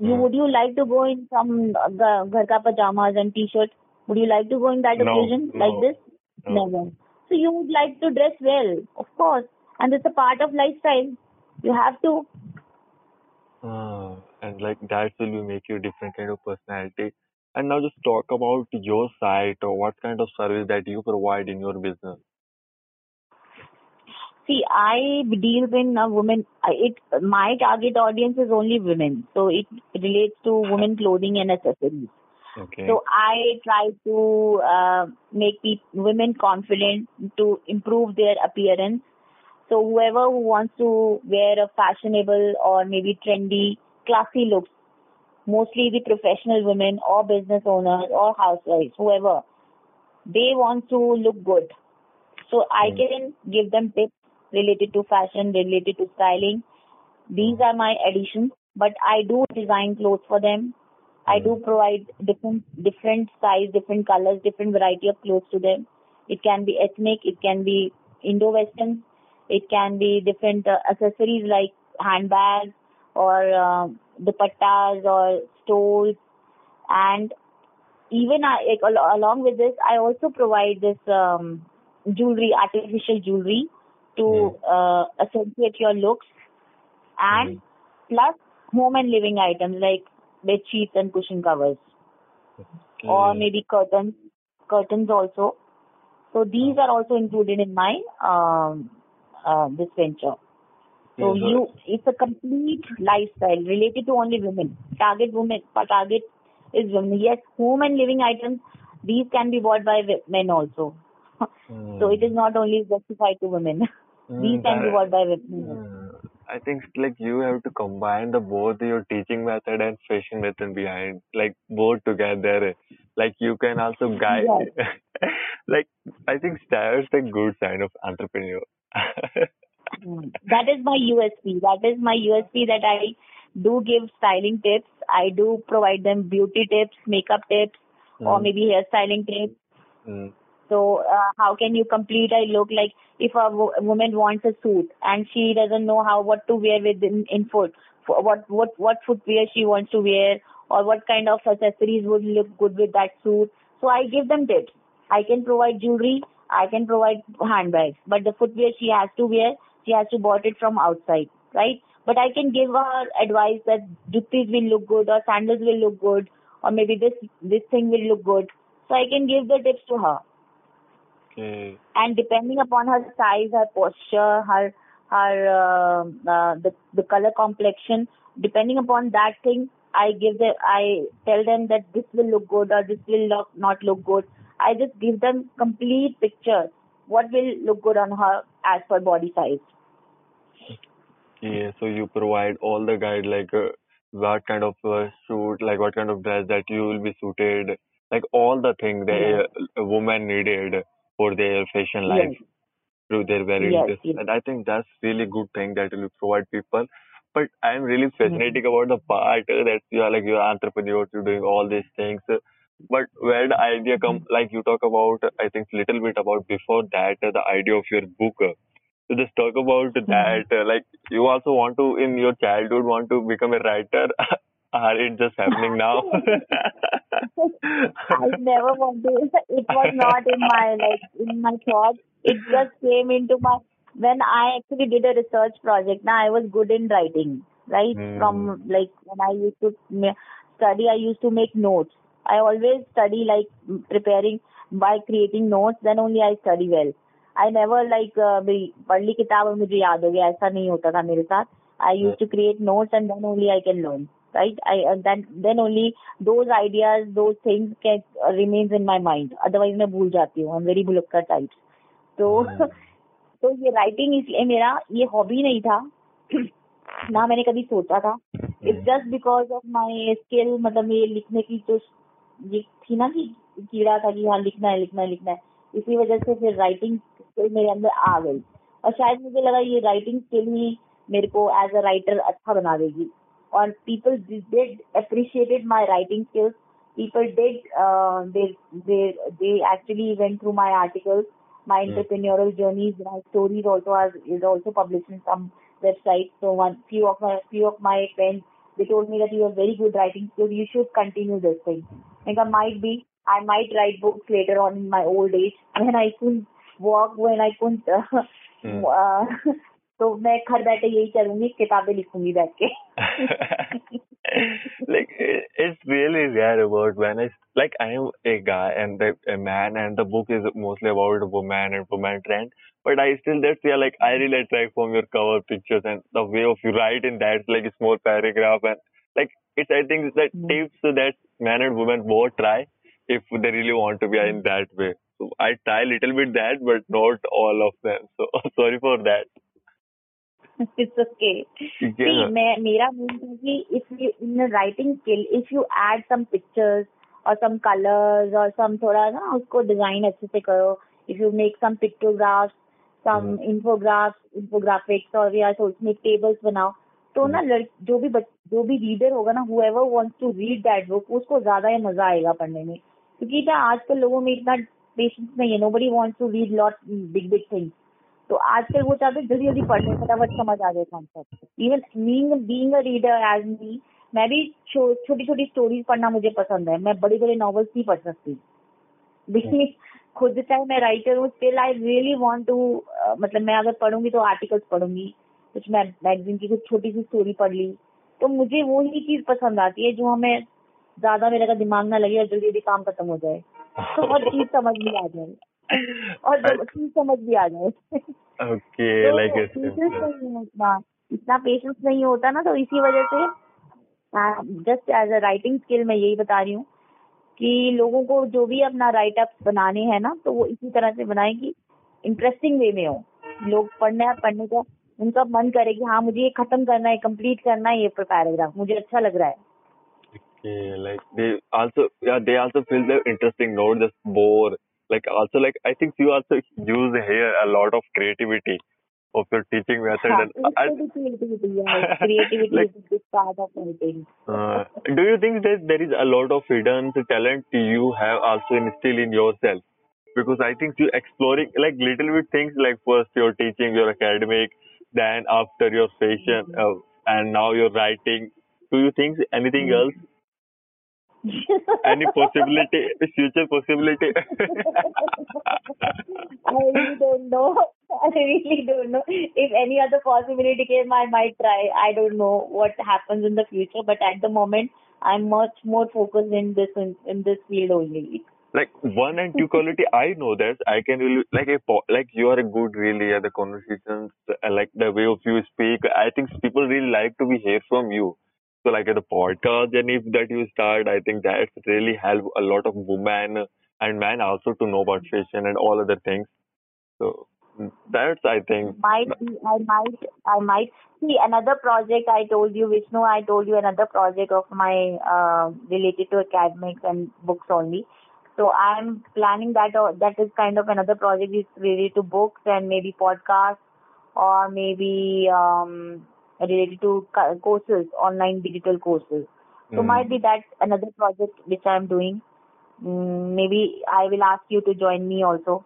you Hmm. would you like to go in some uh, ghar ka pajamas and t-shirt? Would you like to go in that No, occasion like this? no. Never. So you would like to dress well, of course, and it's a part of lifestyle. You have to. Ah, and like that will make you different kind of personality. And now just talk about your site or what kind of service that you provide in your business. See, I deal in a women. I- It my target audience is only women, so it relates to women clothing and accessories. Okay. So I try to uh, make women confident to improve their appearance. So whoever who wants to wear a fashionable or maybe trendy, classy looks, mostly the professional women or business owners or housewives, whoever, they want to look good. So I Hmm. can give them tips related to fashion, related to styling. These are my additions, but I do design clothes for them. I do provide different different size, different colors, different variety of clothes to them. It can be ethnic, it can be Indo-Western, it can be different uh, accessories like handbags or uh, dupattas or stoles, and even I, along with this, I also provide this um, jewelry, artificial jewelry, to uh, accentuate your looks, and plus home and living items like bed sheets and cushion covers, or maybe curtains, curtains also. So these are also included in my um, uh, this venture. So Yeah, you, it's a complete lifestyle related to only women. Target women, target is women. Yes, home and living items, these can be bought by men also. So it is not only justified to women. these Mm, can be that- bought by women. Mm, I think like you have to combine the both your teaching method and fashion method behind, like both together. Like you can also guide. <laughs> like I think that's a good sign of entrepreneur. Mm. That is my USP. That is my USP that I do give styling tips. I do provide them beauty tips, makeup tips, or Mm. maybe hairstyling tips. Mm. So uh, how can you complete a look like if a wo- woman wants a suit and she doesn't know how what to wear with in, in foot, what what what footwear she wants to wear or what kind of accessories would look good with that suit. So I give them tips. I can provide jewelry, I can provide handbags, but the footwear she has to wear, she has to bought it from outside, right? But I can give her advice that juttis will look good or sandals will look good or maybe this this thing will look good. So I can give the tips to her Okay. and depending upon her size, her posture, her her uh, uh, the the color complexion, depending upon that thing, I give the I tell them that this will look good or this will look, not look good. I just give them complete picture what will look good on her as per body size. Yeah, so you provide all the guide like uh, what kind of uh, suit, like what kind of dress that you will be suited, like all the thing that a woman needed for their fashion life Yes. through their wearing Yes, yes. And I think that's really good thing that you provide people. But I'm really Mm-hmm. fascinated about the part that you are like you're entrepreneur, you're doing all these things. But where the idea come, Mm-hmm. like you talk about, I think little bit about before that, the idea of your book. so just talk about Mm-hmm. that. Like you also want to in your childhood want to become a writer. <laughs> Are it just happening now? <laughs> I never wanted. It was not in my like in my thoughts. It just came into my when I actually did a research project. Now I was good in writing, right? Hmm. From like when I used to ma- study, I used to make notes. I always study like m- preparing by creating notes. Then only I study well. I never like uh, भी पढ़ ली किताब और मुझे याद हो गया ऐसा नहीं होता था मेरे साथ. I used to create notes and then only I can learn. Right? I uh, then then only those ideas, those things can uh, remains in my mind. Otherwise मैं भूल जाती हूँ. I'm very भुलक्कड़ type. तो हम्म। तो ये writing इसलिए मेरा ये हॉबी नहीं था <clears throat> ना मैंने कभी सोचा था it's just because of my skill मतलब ये लिखने की जो ये थी ना कि कीड़ा था कि हाँ लिखना है लिखना है लिखना है इसी वजह से फिर राइटिंग स्किल मेरे अंदर आ गई और शायद मुझे लगा ये राइटिंग स्किल ही मेरे को एज अ राइटर अच्छा बना देगी or people did appreciated my writing skills. People did uh, they they they actually went through my articles, my mm. entrepreneurial journeys, my stories also are, is also published in some websites. So one few of my few of my friends they told me that you have very good writing skills. You should continue this thing. Like I might be I might write books later on in my old age <laughs> when I couldn't walk, when I couldn't <laughs> hmm. uh, mm. <laughs> uh, तो मैं घर बैठे यही करूंगी किताबें लिखूंगी बैठ के <laughs> like it- it's really rare about when I like I am a guy and the, a man and the book is mostly about woman and woman trend. But I still that's yeah like I really attract from your cover pictures and the way of you write in that like a small paragraph and like it's I think it's that Mm. tips that man and woman both try if they really want to be in that way. So I try little bit that but not all of them. So <laughs> sorry for that. <laughs> मेरा mood था कि if you in writing skill if you add some pictures और some colours और सम थोड़ा ना उसको design अच्छे से करो. If you make some pictographs some infograph infographics और या सोचने टेबल्स बनाओ. तो ना hmm. लड़की जो भी जो भी रीडर होगा ना हुआ वो want to read that book उसको ज़्यादा ही मज़ा आएगा पढ़ने में. क्योंकि ना आजकल लोगों में इतना पेशेंस नहीं है. Nobody wants to read lot big big things तो आजकल वो चाहते हैं जल्दी जल्दी पढ़ने फटाफट समझ आ जाए concept even being a reader as me मैं भी छोटी छोटी स्टोरीज पढ़ना मुझे पसंद है। मैं बड़े बड़े नॉवेल्स नहीं पढ़ सकती। देखिए खुद चाहे मैं राइटर हूँ still I really want to मतलब मैं अगर पढ़ूँगी तो आर्टिकल्स पढ़ूँगी। कुछ मैं मैगजीन की कुछ छोटी सी स्टोरी पढ़ ली। तो मुझे वो ही चीज़ पसंद आती है जो हमें ज़्यादा मेरे का दिमाग ना लगे और जल्दी जल्दी काम खत्म हो जाए। तो और चीज़ समझ भी आ जाए। और चीज़ समझ भी आ जाए तो it's पेशेंस नहीं है इतना इतना पेशेंस नहीं होता ना तो इसी वजह से just as a writing skill मैं यही बता रही हूँ कि लोगों को जो भी अपना राइट अप बनाने हैं ना तो वो इसी तरह से बनाए कि इंटरेस्टिंग वे में हो। लोग पढ़ने पढ़ने का उनका मन करे कि हाँ मुझे ये खत्म करना है कंप्लीट करना है ये पैराग्राफ मुझे अच्छा लग रहा है। Okay, like they also yeah they also feel the interesting not just bore like also like I think you also use here a lot of creativity of your teaching method yeah, and creativity, yeah. <laughs> creativity like, is a big part of everything. uh, do you think that there is a lot of hidden talent you have also instilled in yourself? Because I think you exploring like little bit things like first your teaching, your academic, then after your fashion, mm-hmm. uh, and now your writing. Do you think anything mm-hmm. else? Any possibility, future possibility? I really don't know. I really don't know. If any other possibility came, I might try. I don't know what happens in the future, but at the moment, I'm much more focused in this in, in this field only. like one and two quality i know that i can really like a po- like you are a good really at the conversations like the way of you speak i think people really like to be hear from you so like the podcast and if that you start i think that's really help a lot of women and men also to know about fashion and all other things so that's i think Might be, I might, I might see another project. I told you, Vishnu. I told you another project of my uh, related to academics and books only. So I'm planning that. Or that is kind of another project is related to books and maybe podcasts or maybe um, related to co- courses, online digital courses. So Mm. might be that another project which I'm doing. Mm, maybe I will ask you to join me also.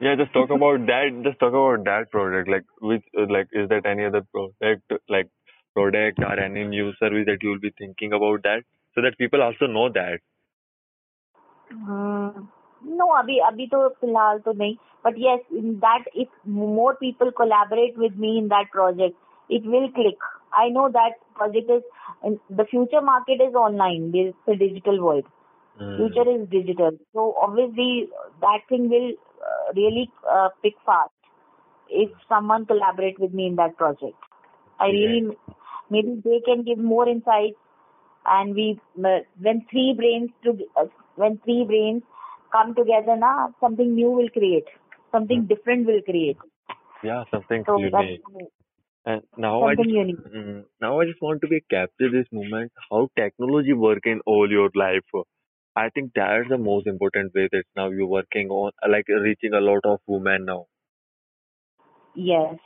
Yeah, just talk about that. Just talk about that project. Like, which, uh, like, is that any other project, like, product or any new service that you will be thinking about that, so that people also know that. No अभी अभी तो फिलहाल तो नहीं but yes in that if more people collaborate with me in that project it will click. I know that because it is the future market is online. It's the digital world. Mm. Future is digital. So obviously that thing will uh, really uh, pick fast if someone collaborate with me in that project. I yeah. really maybe they can give more insights and we uh, when three brains to uh, when three brains come together na something new will create something mm. different will create yeah something so unique that's And now I something just, unique mm, now I just want to be capture this moment. How technology work in all your life. I think that's the most important way that now you're working on, uh, like reaching a lot of women now. Yes.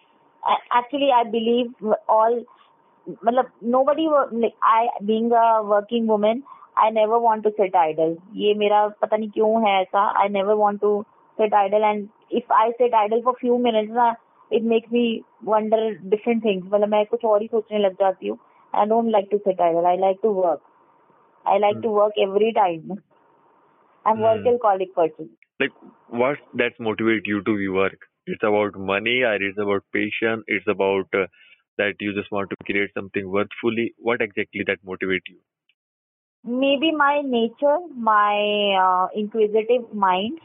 A- Actually, I believe all, मतलब nobody, wo- like I being a working woman, I never want to sit idle. ये मेरा पता नहीं क्यों है ऐसा. I never want to sit idle and if I sit idle for few minutes ना, it makes me wonder different things. मतलब मैं कुछ और ही सोचने लग जाती हूँ. I don't like to sit idle. I like to work. I like Hmm. to work every time. I'm Hmm. workaholic person. Like, what that motivate you to be work? It's about money, or it's about passion. It's about uh, that you just want to create something worthfully. What exactly that motivate you? Maybe my nature, my uh, inquisitive mind.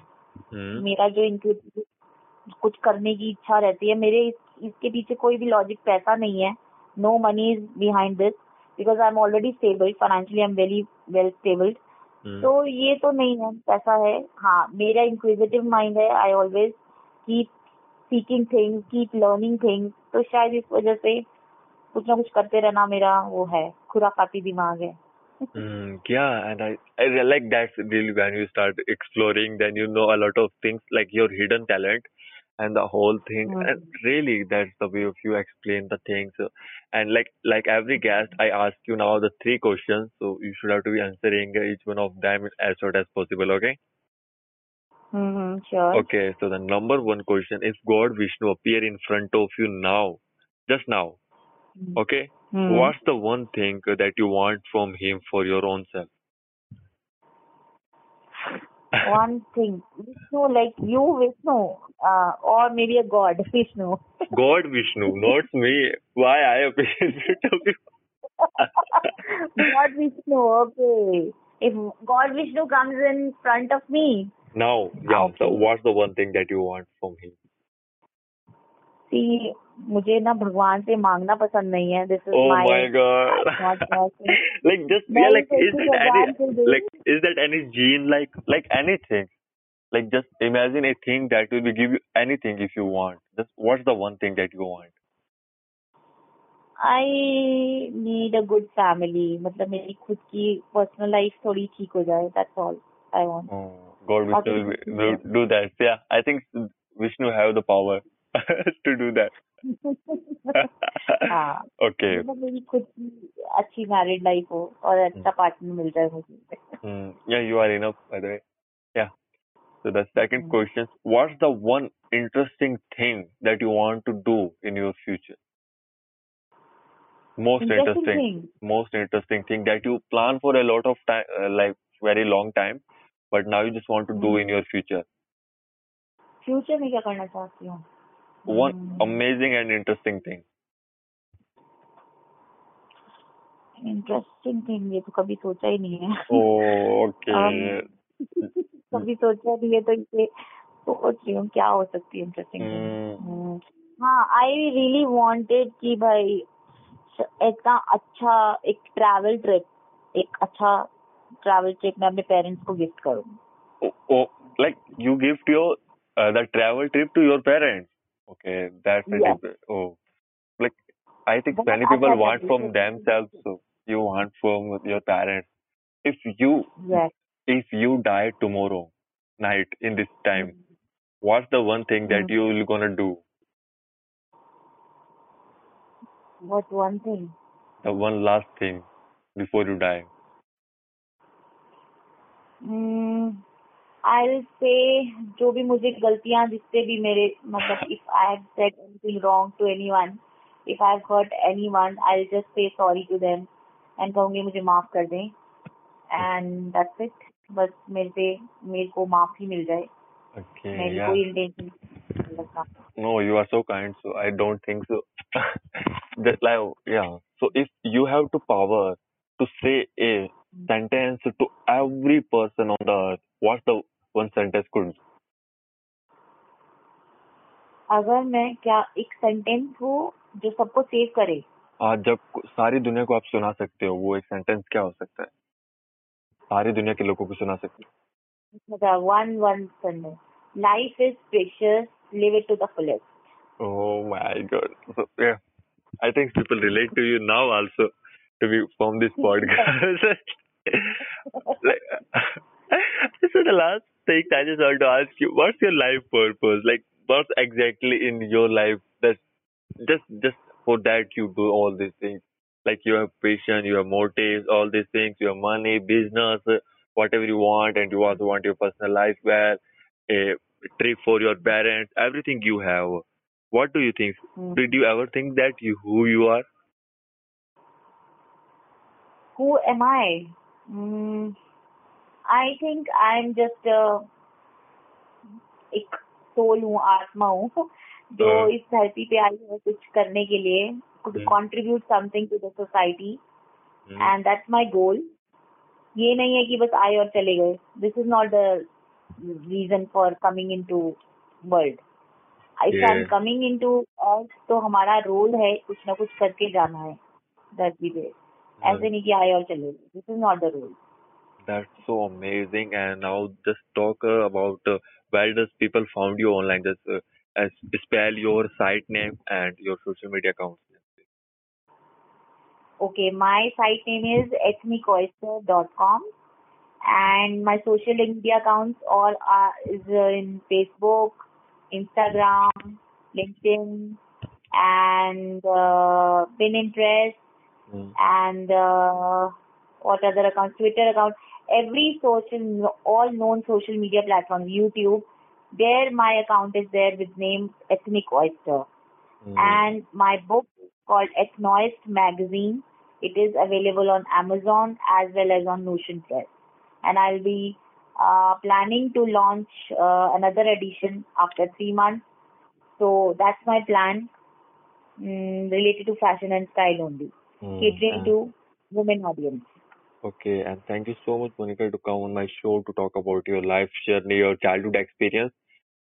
Hmm. मेरा जो inquisitive कुछ करने की इच्छा रहती है। मेरे इस, इसके पीछे कोई भी लॉजिक पैसा नहीं है। No money is behind this because I am already stable financially I am very well stabled Hmm. तो ये तो नहीं है। पैसा है। हाँ मेरा इंक्विजिटिव माइंड है। I always keep seeking things keep learning things तो शायद इस वजह से कुछ ना कुछ करते रहना मेरा वो है। खुराफाती दिमाग है। Mm, yeah, and I, I re- like that's really when you start exploring, then you know a lot of things like your hidden talent. and the whole thing. Mm. and really that's the way of you explain the things. And like like every guest i ask you now the three questions. So you should have to be answering each one of them as short as possible okay? Mm-hmm, sure. Okay so the number one question if god vishnu appear in front of you now just now. Mm-hmm. Okay? Mm. what's the one thing that you want from him for your own self? One thing Vishnu like you Vishnu uh, or maybe a god <laughs> Vishnu God Vishnu, not me. Why I appear in front of you? <laughs> God Vishnu okay if God Vishnu comes in front of me Now, yeah. So, what's the one thing that you want from him? भक्ति मुझे ना भगवान से मांगना पसंद नहीं है। This is my like just be like is that any like is that any gene like like anything like just imagine just thing that will be give you anything if you want just what is the one thing that you want I need a good family मतलब मेरी खुद की personal life थोड़ी ठीक हो जाए that's all I want God will do that या I think Vishnu have the power Yeah, <laughs> I think Vishnu have the power to do that. <laughs> हाँ okay. मतलब मेरी खुद की अच्छी मैरिड लाइफ हो और अच्छा पार्टनर मिल जाए मुझे Hmm. Yeah, you are enough, by the way. Yeah. So the second Hmm. question: What's the one interesting thing that you want to do in your future? Most Interesting interesting, thing. most interesting thing that you plan for a lot of time, uh, like very long time, but now you just want to do Hmm. in your future. Future में क्या करना चाहती हूँ One Hmm. amazing and interesting thing. Interesting thing ये तो कभी सोचा ही नहीं है Oh, okay. <laughs> <laughs> कभी सोचा नहीं है तो इसे सोच रही हूँ क्या हो सकती है इंटरेस्टिंग Hmm. हाँ आई रियली वांटेड कि भाई इतना अच्छा एक ट्रैवल ट्रिप एक अच्छा ट्रैवल ट्रिप मैं अपने पेरेंट्स को गिफ्ट करूँ like you gift your uh, the travel trip to your parents. Okay, that's yeah. oh, like I think but many I people want from themselves. So you want from your parents. If you yes. if you die tomorrow night in this time, mm-hmm. what's the one thing that mm-hmm. you're gonna do? What one thing? The one last thing before you die. Mm, I say जो भी मुझे गलतियाँ जिससे भी मेरे मतलब if I have said anything wrong to anyone if I have hurt anyone I will just say sorry to them and कहूँगी मुझे माफ़ कर दें. एंड दैट्स इट बस मेरे से मेरे को माफ़ी मिल जाए. ओके मेरी कोई intention no you are so kind so I don't think so that like या so if you have to power to say a sentence to every person on the earth what's the one sentence could अगर मैं क्या एक sentence हो जो सबको save करे। आज जब सारी दुनिया को आप सुना सकते हो वो एक सेंटेंस क्या हो सकता है? सारी दुनिया के लोगों को सुना सकते हो। मतलब one one sentence life is precious live it to the fullest my god. So yeah. I think people relate to you now also to be from this <laughs> podcast. <laughs> like, <laughs> so the last thing I just want to ask you, what's your life purpose? Like what's exactly in your life that just just for that you do all these things? Like you have passion, you have motives, all these things, your money, business, whatever you want, and you also want your personal life where a trip for your parents, everything you have. What do you think? Hmm. Did you ever think that you who you are? Who am I? Mm, I think I am just एक soul हूँ आत्मा हूँ। जो हाँ। इस धरती पे आई है कुछ करने के लिए हम्म। Contribute something to the society. And that's my goal ये नहीं है कि बस आए और चले गए। This is not the reason for coming into world if I am. Coming into earth तो हमारा रोल है कुछ ना कुछ करके जाना है धरती पे। ऐसे नहीं कि आए और चले गए। This is not the role That's so amazing. And now just talk uh, about uh, where does people found you online? Just uh, as spell your site name and your social media accounts. Okay, my site name is ethnicoyster.com and my social media accounts all are is uh, in Facebook, Instagram, LinkedIn, and uh, Pinterest Hmm. and uh, what other accounts? Twitter account. Every social, all known social media platforms, YouTube. There, my account is there with name Ethnic Oyster Hmm. and my book called Ethnoist Magazine. It is available on Amazon as well as on Notion Press. And I'll be uh, planning to launch uh, another edition after three months. So that's my plan mm, related to fashion and style only, Hmm. catering to women audience. Okay, and thank you so much, Manika, to come on my show to talk about your life journey, your childhood experience,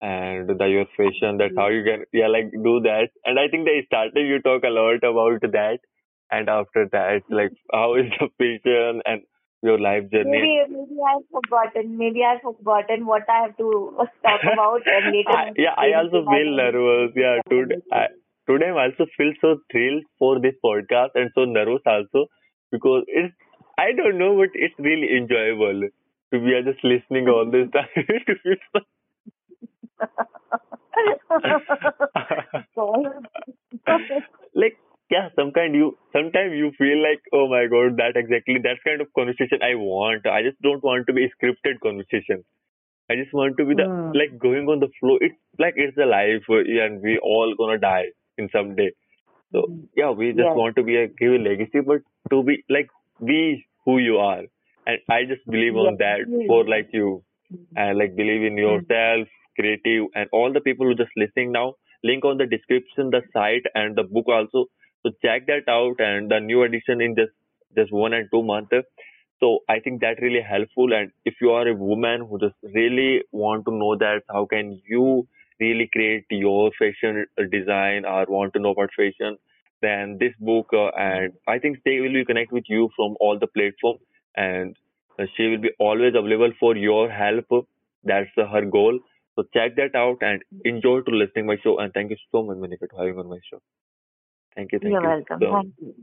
and the your fashion. That how you can yeah like do that. And I think they started you talk a lot about that, and after that like <laughs> how is the fashion and your life journey. Maybe maybe I've forgotten. Maybe I've forgotten what I have to <laughs> talk about, and <laughs> later. I- yeah, I also feel nervous. Yeah, today I, today I also feel so thrilled for this podcast and so nervous also because it's I don't know, but it's really enjoyable to be uh, just listening all this time. <laughs> to be so- so and you sometimes you feel like oh my god that exactly that kind of conversation I want. I just don't want to be a scripted conversation. I just want to be the Hmm. like going on the flow. It's like it's a life uh, and we all gonna die in some day. So Mhm. yeah, we just want to be a give a legacy, but to be like be who you are. And I just believe on that for like you mm-hmm. and like believe in yourself, creative, and all the people who just listening now. Link on the description, the site, and the book also. So check that out, and the new edition in just just one and two months. So I think that really helpful. And if you are a woman who just really want to know that, how can you really create your fashion design or want to know about fashion, then this book uh, and I think they will be connect with you from all the platform and uh, she will be always available for your help. That's uh, her goal. So check that out and enjoy to listening my show. And thank you so much, Manika, for having on my show. Thank you. Thank You're you. welcome. so Thank you.